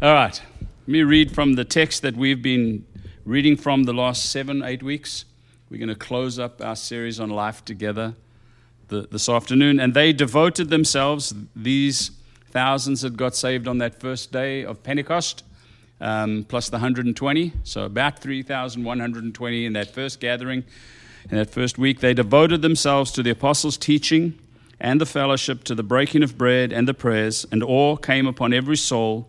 All right. Let me read from the text that we've been reading from the last seven, eight weeks. We're going to close up our series on life together the, this afternoon. And they devoted themselves, these thousands that got saved on that first day of Pentecost, um, plus the 120. So about 3,120 in that first gathering, in that first week. They devoted themselves to the apostles' teaching and the fellowship, to the breaking of bread and the prayers, and awe came upon every soul,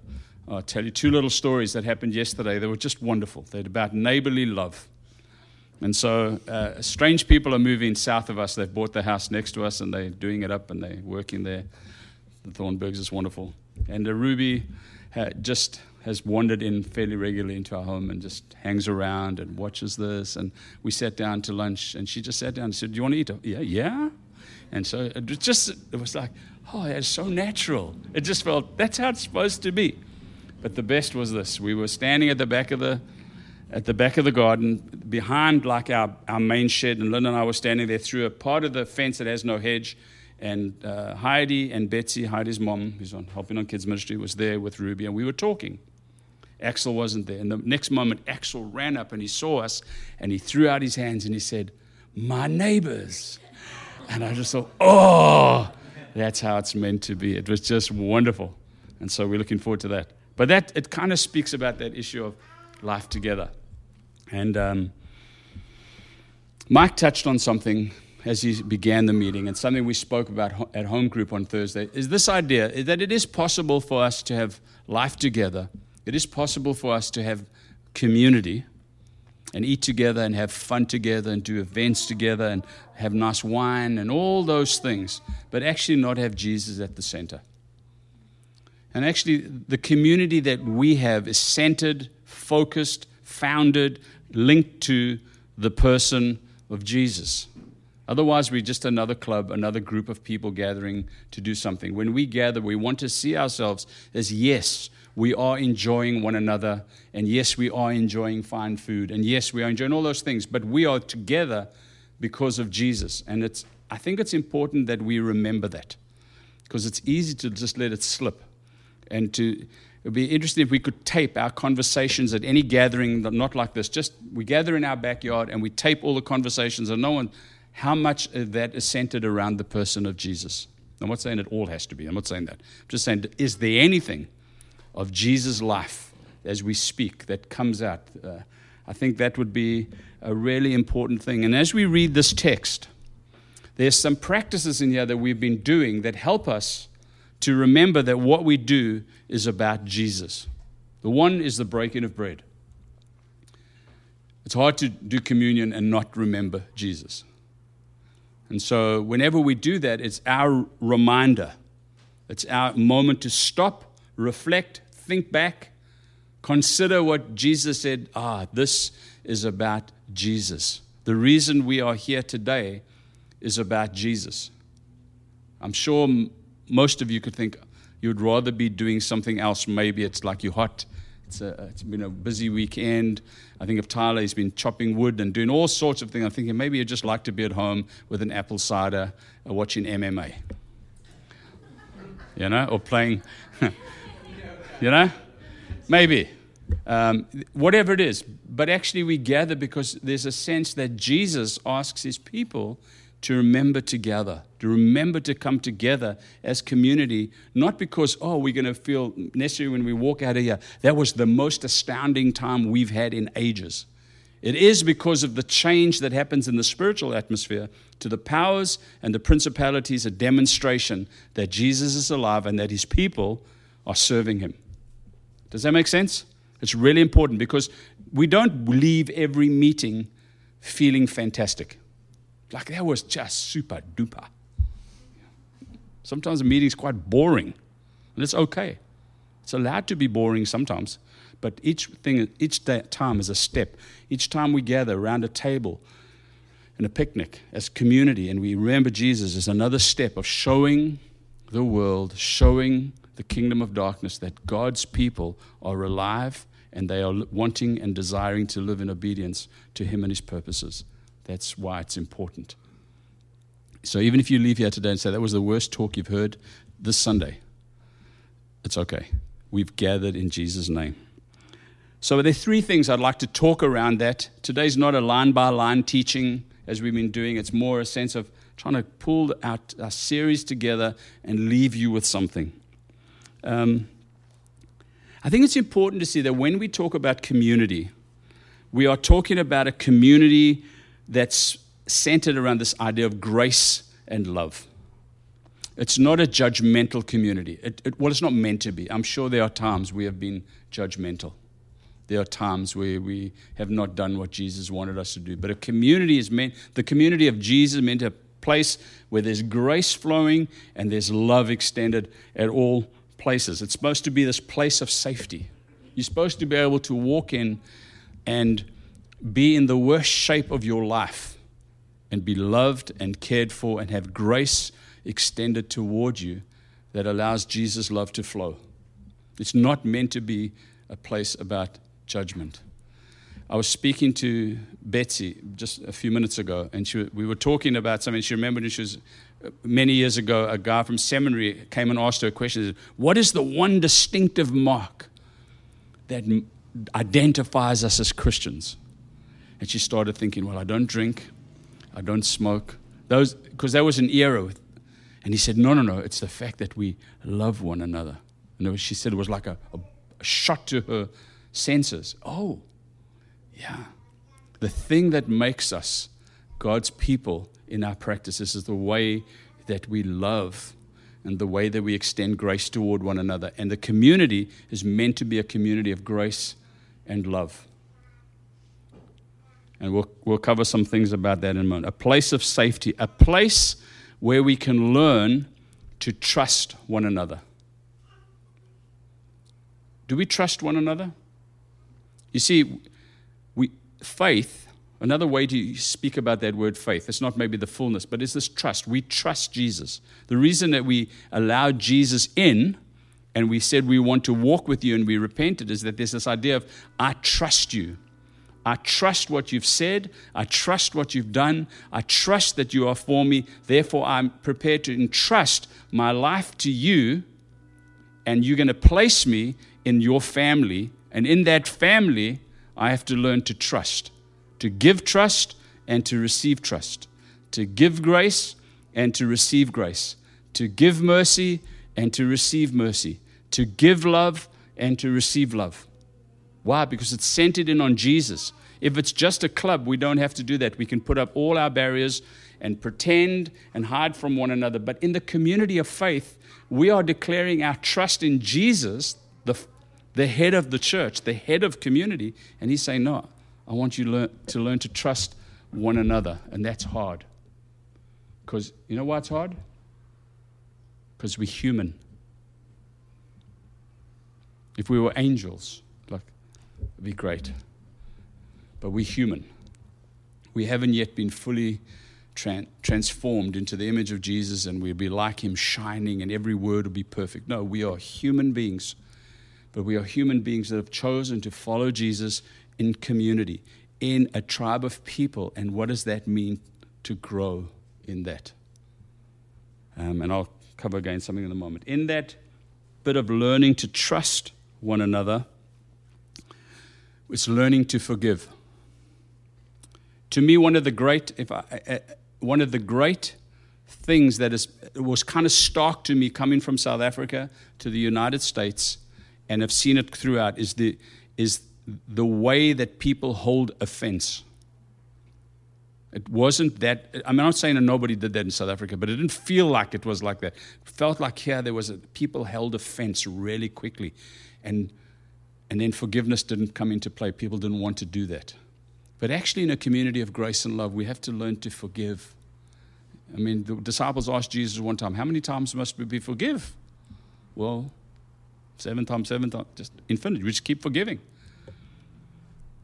I'll tell you two little stories that happened yesterday. They were just wonderful. They're about neighborly love. And so, uh, strange people are moving south of us. They've bought the house next to us and they're doing it up and they're working there. The Thornburgs is wonderful. And uh, Ruby just has wandered in fairly regularly into our home and just hangs around and watches this. And we sat down to lunch, and she just sat down and said, "Do you want to eat?" Yeah, yeah. And so it was just it was like, oh, it's so natural. It just felt that's how it's supposed to be. But the best was this: we were standing at the back of the at the back of the garden, behind like our, our main shed, and Linda and I were standing there through a part of the fence that has no hedge. And uh, Heidi and Betsy, Heidi's mom, who's on helping on kids ministry, was there with Ruby, and we were talking. Axel wasn't there. And the next moment, Axel ran up and he saw us and he threw out his hands and he said, My neighbors. And I just thought, oh, that's how it's meant to be. It was just wonderful. And so we're looking forward to that. But that, it kind of speaks about that issue of life together. And um, Mike touched on something as he began the meeting, and something we spoke about at home group on Thursday is this idea that it is possible for us to have life together it is possible for us to have community and eat together and have fun together and do events together and have nice wine and all those things, but actually not have Jesus at the center. And actually, the community that we have is centered, focused, founded, linked to the person of Jesus. Otherwise, we're just another club, another group of people gathering to do something. When we gather, we want to see ourselves as yes, we are enjoying one another. And yes, we are enjoying fine food. And yes, we are enjoying all those things. But we are together because of Jesus. And it's, I think it's important that we remember that because it's easy to just let it slip. And to, it would be interesting if we could tape our conversations at any gathering, not like this. Just we gather in our backyard and we tape all the conversations, and no one, how much of that is centered around the person of Jesus. I'm not saying it all has to be. I'm not saying that. I'm just saying, is there anything of Jesus' life as we speak that comes out. Uh, I think that would be a really important thing. And as we read this text, there's some practices in here that we've been doing that help us to remember that what we do is about Jesus. The one is the breaking of bread. It's hard to do communion and not remember Jesus. And so, whenever we do that, it's our reminder. It's our moment to stop reflect, think back, consider what Jesus said. Ah, this is about Jesus. The reason we are here today is about Jesus. I'm sure most of you could think you'd rather be doing something else. Maybe it's like you're hot. It's, a, it's been a busy weekend. I think of Tyler, he's been chopping wood and doing all sorts of things. I'm thinking maybe you'd just like to be at home with an apple cider, uh, watching MMA. You know, or playing you know? Maybe. Um, whatever it is. But actually, we gather because there's a sense that Jesus asks his people to remember together, to remember to come together as community, not because, oh, we're going to feel necessarily when we walk out of here, that was the most astounding time we've had in ages. It is because of the change that happens in the spiritual atmosphere to the powers and the principalities, a demonstration that Jesus is alive and that his people are serving him. Does that make sense? It's really important because we don't leave every meeting feeling fantastic. Like that was just super duper. Sometimes a meeting's quite boring, and it's okay. It's allowed to be boring sometimes, but each thing, each day, time is a step. Each time we gather around a table in a picnic as community and we remember Jesus is another step of showing the world, showing the kingdom of darkness that God's people are alive and they are wanting and desiring to live in obedience to Him and His purposes. That's why it's important. So even if you leave here today and say that was the worst talk you've heard this Sunday, it's okay. We've gathered in Jesus' name. So there are three things I'd like to talk around that. Today's not a line by line teaching as we've been doing, it's more a sense of trying to pull our, our series together and leave you with something. Um, I think it's important to see that when we talk about community, we are talking about a community that's centered around this idea of grace and love. It's not a judgmental community. It, it, well, it's not meant to be. I'm sure there are times we have been judgmental. There are times where we have not done what Jesus wanted us to do. But a community is meant, the community of Jesus is meant a place where there's grace flowing and there's love extended at all places. It's supposed to be this place of safety. You're supposed to be able to walk in and be in the worst shape of your life and be loved and cared for and have grace extended toward you that allows Jesus' love to flow. It's not meant to be a place about judgment. I was speaking to Betsy just a few minutes ago, and she, we were talking about something. She remembered she was uh, many years ago, a guy from seminary came and asked her a question What is the one distinctive mark that identifies us as Christians? And she started thinking, Well, I don't drink, I don't smoke. Those, because that was an era. And he said, No, no, no, it's the fact that we love one another. And she said it was like a, a, a shot to her senses. Oh, yeah. The thing that makes us God's people in our practices is the way that we love and the way that we extend grace toward one another. And the community is meant to be a community of grace and love. And we'll, we'll cover some things about that in a moment. A place of safety, a place where we can learn to trust one another. Do we trust one another? You see, we, faith Another way to speak about that word faith, it's not maybe the fullness, but it's this trust. We trust Jesus. The reason that we allowed Jesus in and we said we want to walk with you and we repented is that there's this idea of, I trust you. I trust what you've said. I trust what you've done. I trust that you are for me. Therefore, I'm prepared to entrust my life to you, and you're going to place me in your family. And in that family, I have to learn to trust to give trust and to receive trust, to give grace and to receive grace, to give mercy and to receive mercy, to give love and to receive love. Why? Because it's centered in on Jesus. If it's just a club, we don't have to do that. We can put up all our barriers and pretend and hide from one another. But in the community of faith, we are declaring our trust in Jesus, the, the head of the church, the head of community. And he's saying, No, I want you learn, to learn to trust one another, and that's hard. Because you know why it's hard? Because we're human. If we were angels, it'd be great. But we're human. We haven't yet been fully tran- transformed into the image of Jesus, and we'll be like Him, shining, and every word will be perfect. No, we are human beings. But we are human beings that have chosen to follow Jesus in community, in a tribe of people. And what does that mean to grow in that? Um, and I'll cover again something in a moment. In that bit of learning to trust one another, it's learning to forgive. To me, one of the great, if I, uh, one of the great things that is, was kind of stark to me coming from South Africa to the United States, and I've seen it throughout, is the is the way that people hold offense. It wasn't that, I'm not saying that nobody did that in South Africa, but it didn't feel like it was like that. It felt like here there was a, people held offense really quickly. And, and then forgiveness didn't come into play. People didn't want to do that. But actually, in a community of grace and love, we have to learn to forgive. I mean, the disciples asked Jesus one time, How many times must we be forgive? Well, seven times, seven times, just infinity. We just keep forgiving.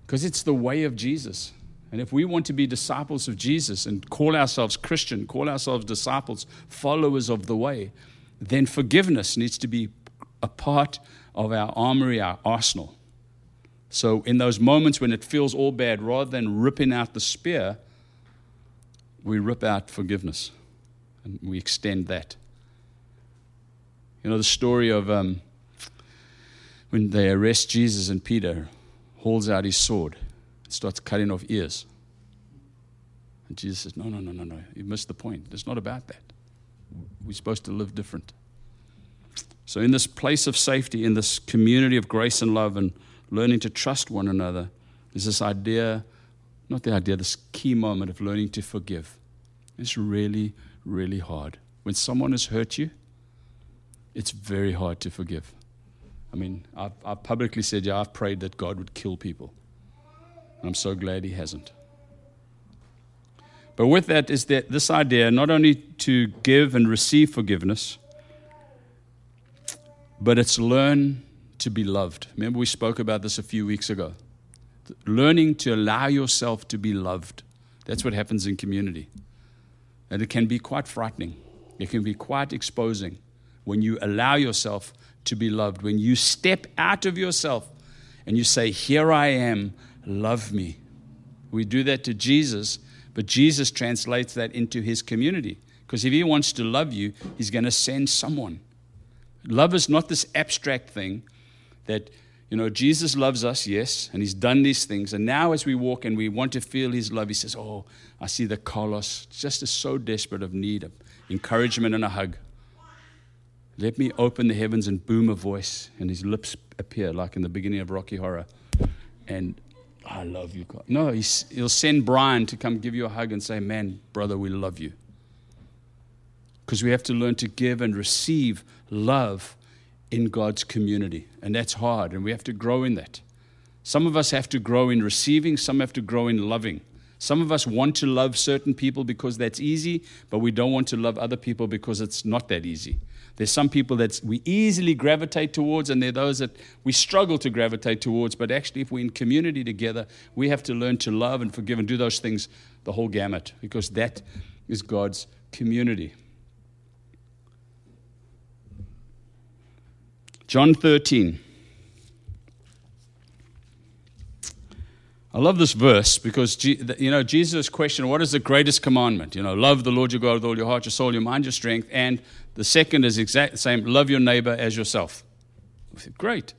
Because it's the way of Jesus. And if we want to be disciples of Jesus and call ourselves Christian, call ourselves disciples, followers of the way, then forgiveness needs to be a part of our armory, our arsenal. So, in those moments when it feels all bad, rather than ripping out the spear, we rip out forgiveness and we extend that. You know, the story of um, when they arrest Jesus and Peter holds out his sword and starts cutting off ears. And Jesus says, No, no, no, no, no. You missed the point. It's not about that. We're supposed to live different. So, in this place of safety, in this community of grace and love, and learning to trust one another, is this idea, not the idea, this key moment of learning to forgive. It's really, really hard. When someone has hurt you, it's very hard to forgive. I mean, I've, I've publicly said, yeah, I've prayed that God would kill people. And I'm so glad He hasn't. But with that is that this idea not only to give and receive forgiveness, but it's learn to be loved. Remember, we spoke about this a few weeks ago. Learning to allow yourself to be loved. That's what happens in community. And it can be quite frightening, it can be quite exposing when you allow yourself to be loved, when you step out of yourself and you say, Here I am, love me. We do that to Jesus, but Jesus translates that into his community. Because if he wants to love you, he's going to send someone. Love is not this abstract thing that, you know, Jesus loves us, yes, and he's done these things. And now as we walk and we want to feel his love, he says, Oh, I see the Carlos just is so desperate of need of encouragement and a hug. Let me open the heavens and boom a voice, and his lips appear like in the beginning of Rocky Horror. And I love you, God. No, he'll send Brian to come give you a hug and say, Man, brother, we love you. Because we have to learn to give and receive love in God's community. And that's hard, and we have to grow in that. Some of us have to grow in receiving, some have to grow in loving. Some of us want to love certain people because that's easy, but we don't want to love other people because it's not that easy. There's some people that we easily gravitate towards, and there are those that we struggle to gravitate towards. But actually, if we're in community together, we have to learn to love and forgive and do those things the whole gamut because that is God's community. John 13. I love this verse because, you know, Jesus' question, what is the greatest commandment? You know, love the Lord your God with all your heart, your soul, your mind, your strength. And the second is exactly the same love your neighbor as yourself. Great.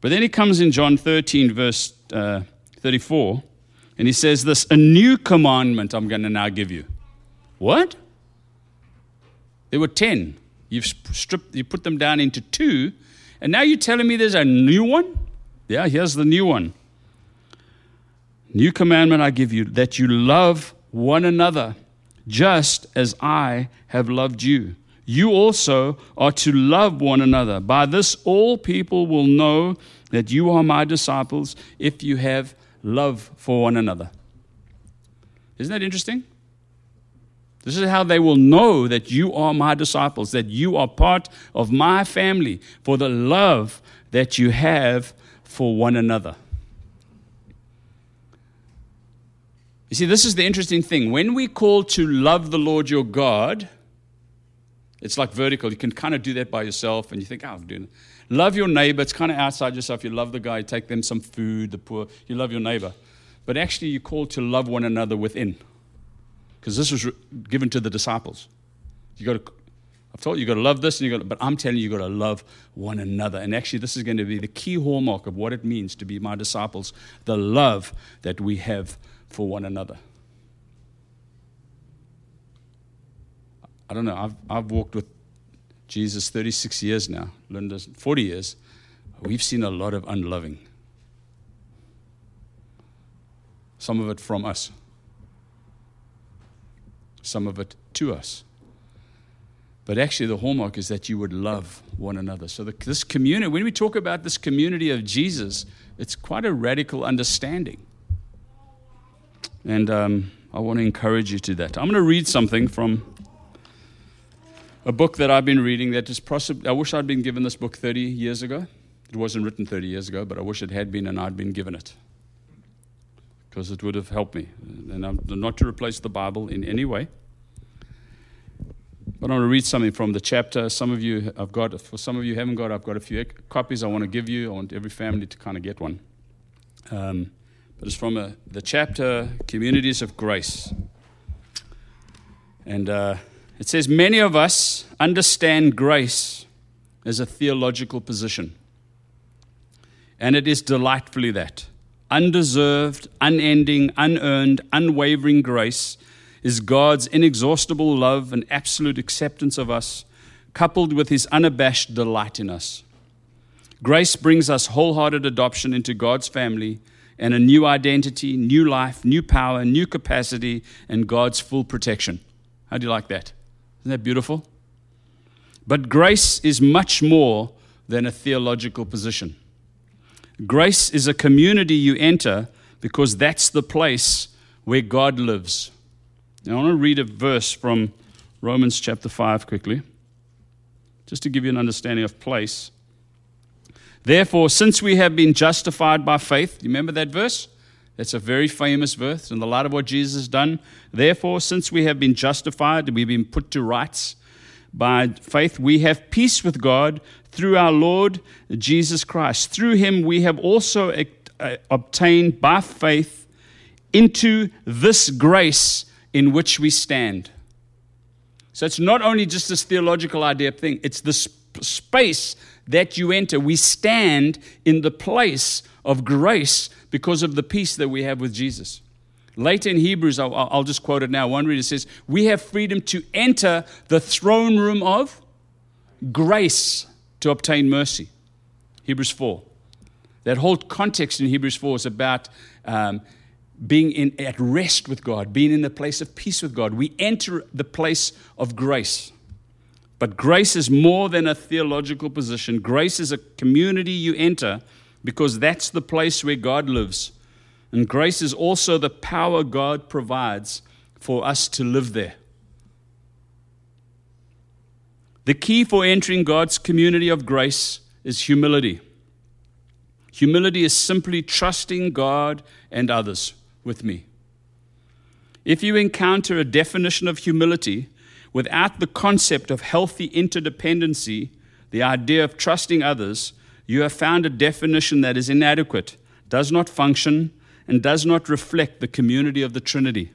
But then he comes in John 13, verse uh, 34, and he says this A new commandment I'm going to now give you. What? There were 10. You've stripped, you put them down into two, and now you're telling me there's a new one? Yeah, here's the new one. New commandment I give you that you love one another just as I have loved you. You also are to love one another. By this, all people will know that you are my disciples if you have love for one another. Isn't that interesting? This is how they will know that you are my disciples, that you are part of my family for the love that you have for one another. You see, this is the interesting thing. When we call to love the Lord your God, it's like vertical. You can kind of do that by yourself, and you think, oh, I'm doing it. Love your neighbor. It's kind of outside yourself. You love the guy, you take them some food, the poor. You love your neighbor. But actually, you're called to love one another within because this was given to the disciples. You got to, I've told you, you got to love this, and you got. But I'm telling you, you got to love one another. And actually, this is going to be the key hallmark of what it means to be my disciples: the love that we have for one another. I don't know. I've I've walked with Jesus 36 years now. Linda's 40 years. We've seen a lot of unloving. Some of it from us some of it to us. But actually, the hallmark is that you would love one another. So, the, this community, when we talk about this community of Jesus, it's quite a radical understanding. And um, I want to encourage you to that. I'm going to read something from a book that I've been reading that is possibly, I wish I'd been given this book 30 years ago. It wasn't written 30 years ago, but I wish it had been and I'd been given it because it would have helped me. And I'm not to replace the Bible in any way. But I want to read something from the chapter. Some of you have got, for some of you haven't got, I've got a few copies I want to give you. I want every family to kind of get one. Um, but it's from a, the chapter Communities of Grace. And uh, it says, Many of us understand grace as a theological position. And it is delightfully that. Undeserved, unending, unearned, unwavering grace is God's inexhaustible love and absolute acceptance of us, coupled with his unabashed delight in us. Grace brings us wholehearted adoption into God's family and a new identity, new life, new power, new capacity, and God's full protection. How do you like that? Isn't that beautiful? But grace is much more than a theological position. Grace is a community you enter because that's the place where God lives. Now, I want to read a verse from Romans chapter 5 quickly, just to give you an understanding of place. Therefore, since we have been justified by faith, you remember that verse? That's a very famous verse in the light of what Jesus has done. Therefore, since we have been justified, we've been put to rights by faith, we have peace with God through our Lord Jesus Christ. Through him, we have also obtained by faith into this grace in which we stand. So it's not only just this theological idea thing, it's the space that you enter. We stand in the place of grace because of the peace that we have with Jesus. Later in Hebrews, I'll, I'll, just quote it now. One reader says, We have freedom to enter the throne room of grace to obtain mercy. Hebrews 4. That whole context in Hebrews 4 is about um, being in, at rest with God, being in the place of peace with God. We enter the place of grace. But grace is more than a theological position. Grace is a community you enter because that's the place where God lives. And grace is also the power God provides for us to live there. The key for entering God's community of grace is humility. Humility is simply trusting God and others with me. If you encounter a definition of humility without the concept of healthy interdependency, the idea of trusting others, you have found a definition that is inadequate, does not function, and does not reflect the community of the Trinity.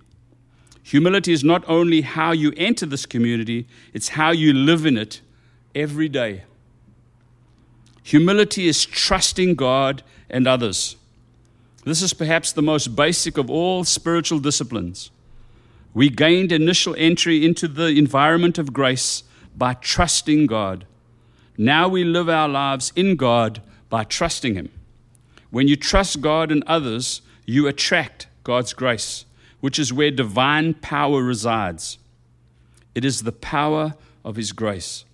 Humility is not only how you enter this community, it's how you live in it every day. Humility is trusting God and others. This is perhaps the most basic of all spiritual disciplines. We gained initial entry into the environment of grace by trusting God. Now we live our lives in God by trusting Him. When you trust God and others, you attract God's grace, which is where divine power resides. It is the power of His grace.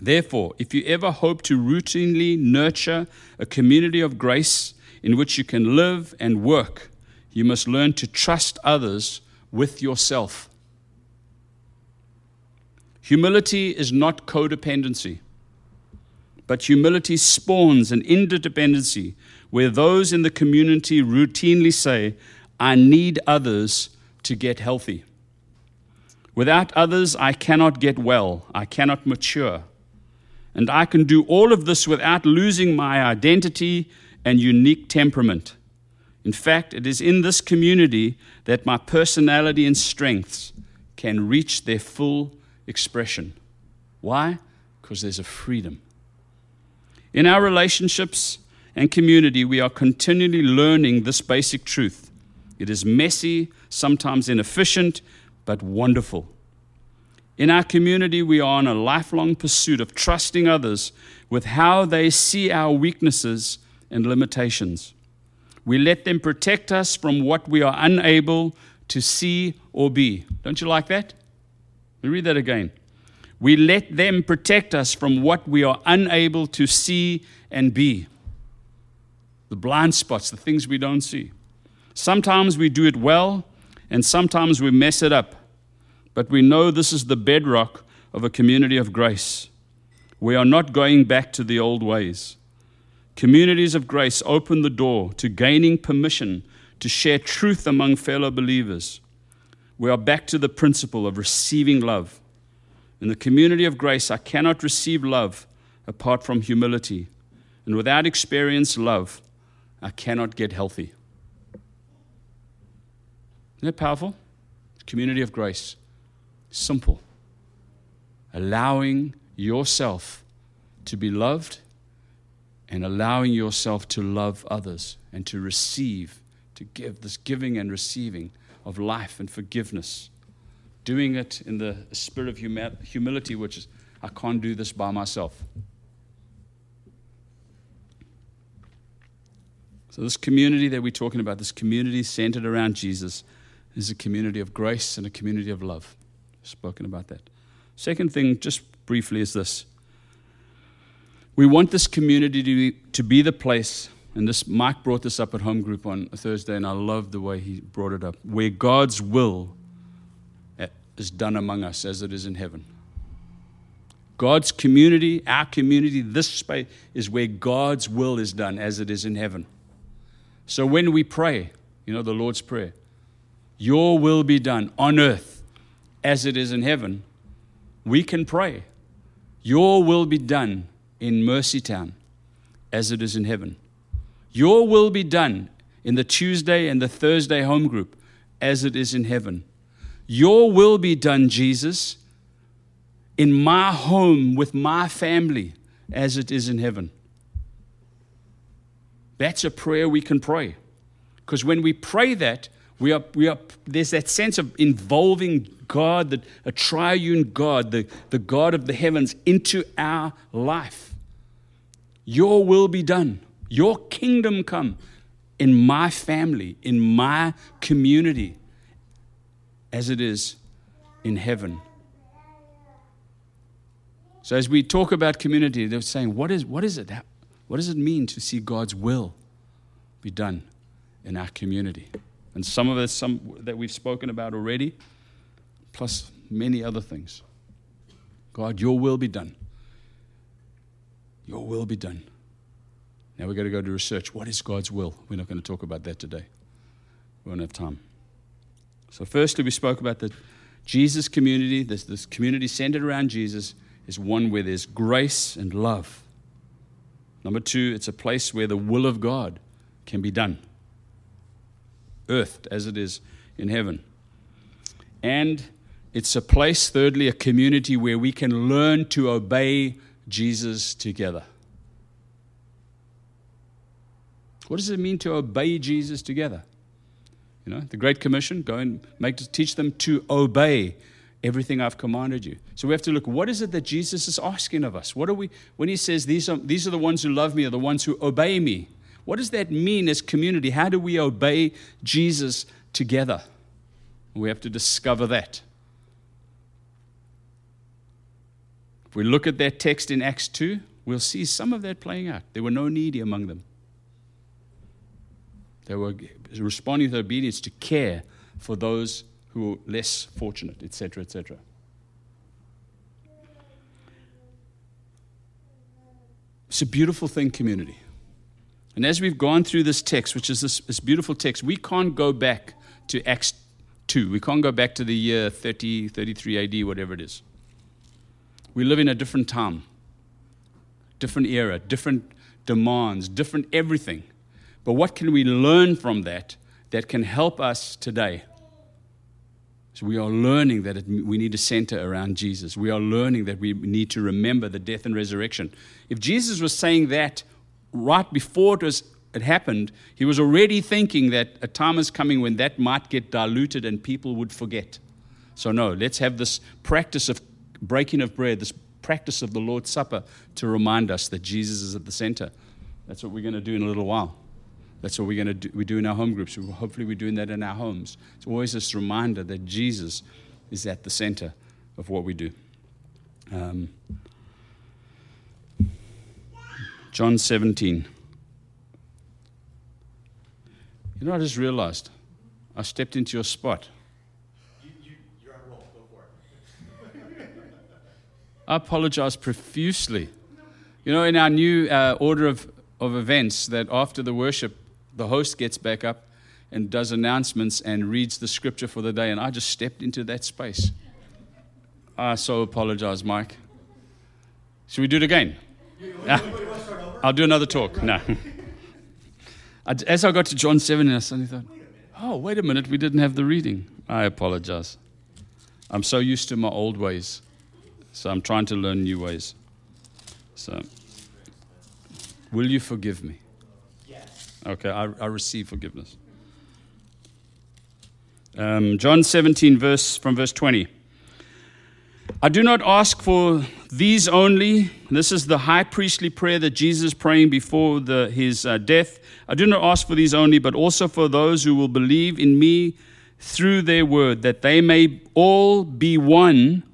Therefore, if you ever hope to routinely nurture a community of grace in which you can live and work, you must learn to trust others with yourself. Humility is not codependency, but humility spawns an interdependency where those in the community routinely say, I need others to get healthy. Without others, I cannot get well, I cannot mature. And I can do all of this without losing my identity and unique temperament. In fact, it is in this community that my personality and strengths can reach their full expression. Why? Because there's a freedom. In our relationships, and community, we are continually learning this basic truth. It is messy, sometimes inefficient, but wonderful. In our community, we are on a lifelong pursuit of trusting others with how they see our weaknesses and limitations. We let them protect us from what we are unable to see or be. Don't you like that? Let me read that again. We let them protect us from what we are unable to see and be the blind spots, the things we don't see. Sometimes we do it well, and sometimes we mess it up. But we know this is the bedrock of a community of grace. We are not going back to the old ways. Communities of grace open the door to gaining permission to share truth among fellow believers. We are back to the principle of receiving love. In the community of grace, I cannot receive love apart from humility. And without experience love, I cannot get healthy. Isn't that powerful? Community of grace. Simple. Allowing yourself to be loved and allowing yourself to love others and to receive, to give this giving and receiving of life and forgiveness. Doing it in the spirit of humility, which is, I can't do this by myself. So, this community that we're talking about, this community centered around Jesus, is a community of grace and a community of love. Spoken about that. Second thing, just briefly, is this. We want this community to be, to be the place, and this Mike brought this up at home group on Thursday, and I love the way he brought it up, where God's will eh, is done among us as it is in heaven. God's community, our community, this space is where God's will is done as it is in heaven. So when we pray, you know, the Lord's Prayer, Your will be done on earth as it is in heaven, we can pray, Your will be done in Mercy Mercytown as it is in heaven. Your will be done in the Tuesday and the Thursday home group as it is in heaven. Your will be done, Jesus, in my home with my family as it is in heaven. That's a prayer we can pray. Because when we pray that, we are, we are, there's that sense of involving God, the, a triune God, the, the God of the heavens, into our life. Your will be done, your kingdom come in my family, in my community, as it is in heaven. So, as we talk about community, they're saying, what is, what is it? What does it mean to see God's will be done in our community? And some of us some that we've spoken about already, plus many other things. God, your will be done. Your will be done. Now we've got to go to research. What is God's will? We're not going to talk about that today. We won't have time. So, firstly, we spoke about the Jesus community, this, this community centered around Jesus, is one where there's grace and love. Number two, it's a place where the will of God can be done, earthed as it is in heaven. And it's a place, thirdly, a community where we can learn to obey Jesus together. What does it mean to obey Jesus together? You know, the Great Commission, go and make teach them to obey everything I've commanded you. So we have to look, what is it that Jesus is asking of us? What are we, when he says, these are, these are the ones who love me, are the ones who obey me? What does that mean as community? How do we obey Jesus together? We have to discover that. If we look at that text in Acts 2, we'll see some of that playing out. There were no needy among them. They were responding to obedience to care for those who were less fortunate, etc., etc. It's a beautiful thing, community. And as we've gone through this text, which is this, this, beautiful text, we can't go back to Acts 2. We can't go back to the year 30, 33 AD, whatever it is. We live in a different time, different era, different demands, different everything. But what can we learn from that that can help us today? So we are learning that it, we need to center around Jesus. We are learning that we need to remember the death and resurrection. If Jesus was saying that right before it, was, it happened, he was already thinking that a time is coming when that might get diluted and people would forget. So, no, let's have this practice of breaking of bread, this practice of the Lord's Supper to remind us that Jesus is at the center. That's what we're going to do in a little while. That's what we're going to do, we do in our home groups. Hopefully, we're doing that in our homes. It's always this reminder that Jesus is at the center of what we do. Um, John 17. You know, I just realized I stepped into your spot. You, on roll. Go for it. I apologize profusely. You know, in our new uh, order of, of events, that after the worship, the host gets back up and does announcements and reads the scripture for the day, and I just stepped into that space. I so apologize, Mike. Should we do it again? I'll do another talk. No. As I got to John 7, I suddenly thought, oh, wait a minute, we didn't have the reading. I apologize. I'm so used to my old ways, so I'm trying to learn new ways. So, will you forgive me? Yes. Okay, I, I receive forgiveness. Um, John 17, verse from verse 20. I do not ask for these only. This is the high priestly prayer that Jesus is praying before the, his uh, death. I do not ask for these only, but also for those who will believe in me through their word, that they may all be one,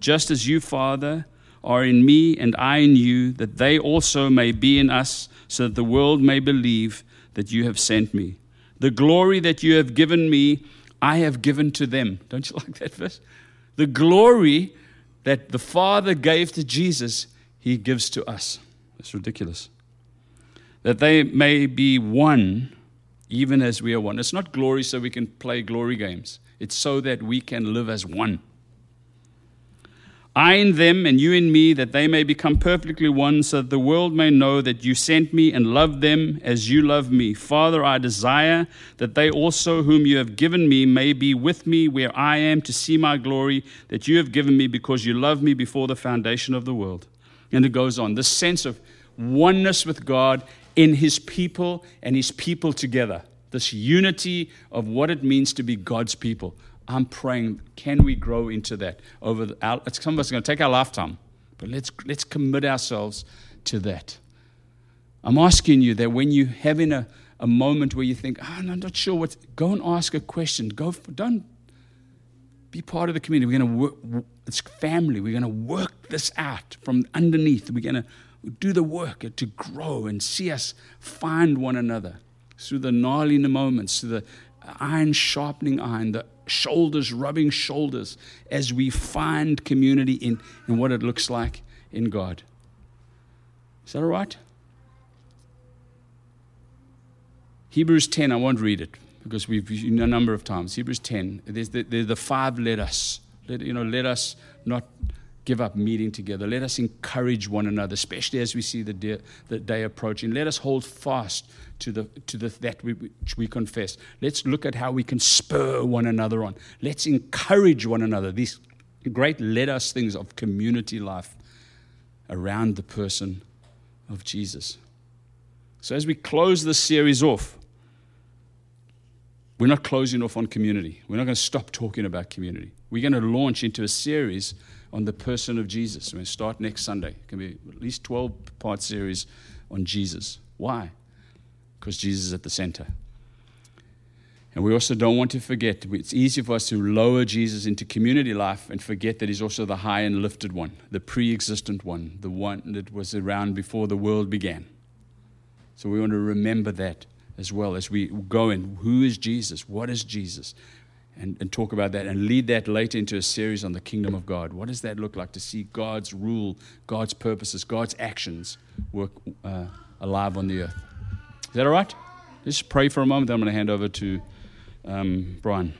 just as you, Father, are in me and I in you, that they also may be in us, so that the world may believe that you have sent me. The glory that you have given me, I have given to them. Don't you like that verse? The glory that the Father gave to Jesus, he gives to us. It's ridiculous. That they may be one, even as we are one. It's not glory so we can play glory games, it's so that we can live as one. I in them and you in me, that they may become perfectly one, so that the world may know that you sent me and loved them as you love me. Father, I desire that they also, whom you have given me, may be with me where I am to see my glory that you have given me because you loved me before the foundation of the world. And it goes on this sense of oneness with God in his people and his people together. This unity of what it means to be God's people. I'm praying, can we grow into that over the, our, it's some of us going to take our lifetime, but let's let's commit ourselves to that. I'm asking you that when you have in a, a moment where you think, oh, I'm not sure what, go and ask a question. Go, for, don't be part of the community. We're going to work, it's family. We're going to work this out from underneath. We're going to do the work to grow and see us find one another through the gnarly moments, through the iron sharpening iron, the shoulders rubbing shoulders as we find community in, in what it looks like in God. Is that all right? Hebrews 10, I won't read it because we've a number of times. Hebrews 10, there's the, there's the five let us. Let, you know, let us not give up meeting together. Let us encourage one another, especially as we see the day, the day approaching. Let us hold fast to, the, to the, that we, which we confess. Let's look at how we can spur one another on. Let's encourage one another. These great let us things of community life around the person of Jesus. So, as we close this series off, we're not closing off on community. We're not going to stop talking about community. We're going to launch into a series on the person of Jesus. To start next Sunday. It can be at least 12 part series on Jesus. Why? Because Jesus is at the center. And we also don't want to forget, it's easy for us to lower Jesus into community life and forget that he's also the high and lifted one, the pre existent one, the one that was around before the world began. So we want to remember that as well as we go in. Who is Jesus? What is Jesus? And, and talk about that and lead that later into a series on the kingdom of God. What does that look like to see God's rule, God's purposes, God's actions work uh, alive on the earth? Is that all right? Let's pray for a moment. Then I'm going to hand over to um, Brian.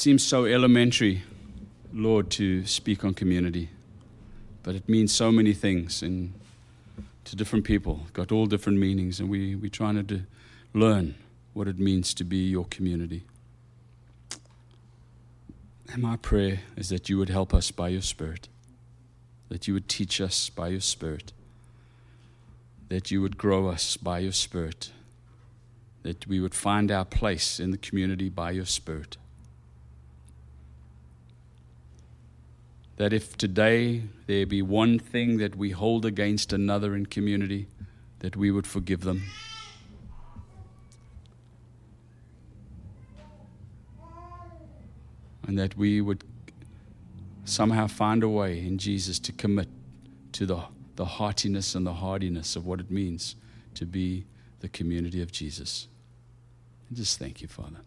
Seems so elementary, Lord, to speak on community, but it means so many things and to different people. Got all different meanings, and we, we're trying to learn what it means to be your community. And my prayer is that you would help us by your Spirit, that you would teach us by your Spirit, that you would grow us by your Spirit, that we would find our place in the community by your Spirit. That if today there be one thing that we hold against another in community, that we would forgive them. And that we would somehow find a way in Jesus to commit to the, the heartiness and the hardiness of what it means to be the community of Jesus. And just thank you, Father.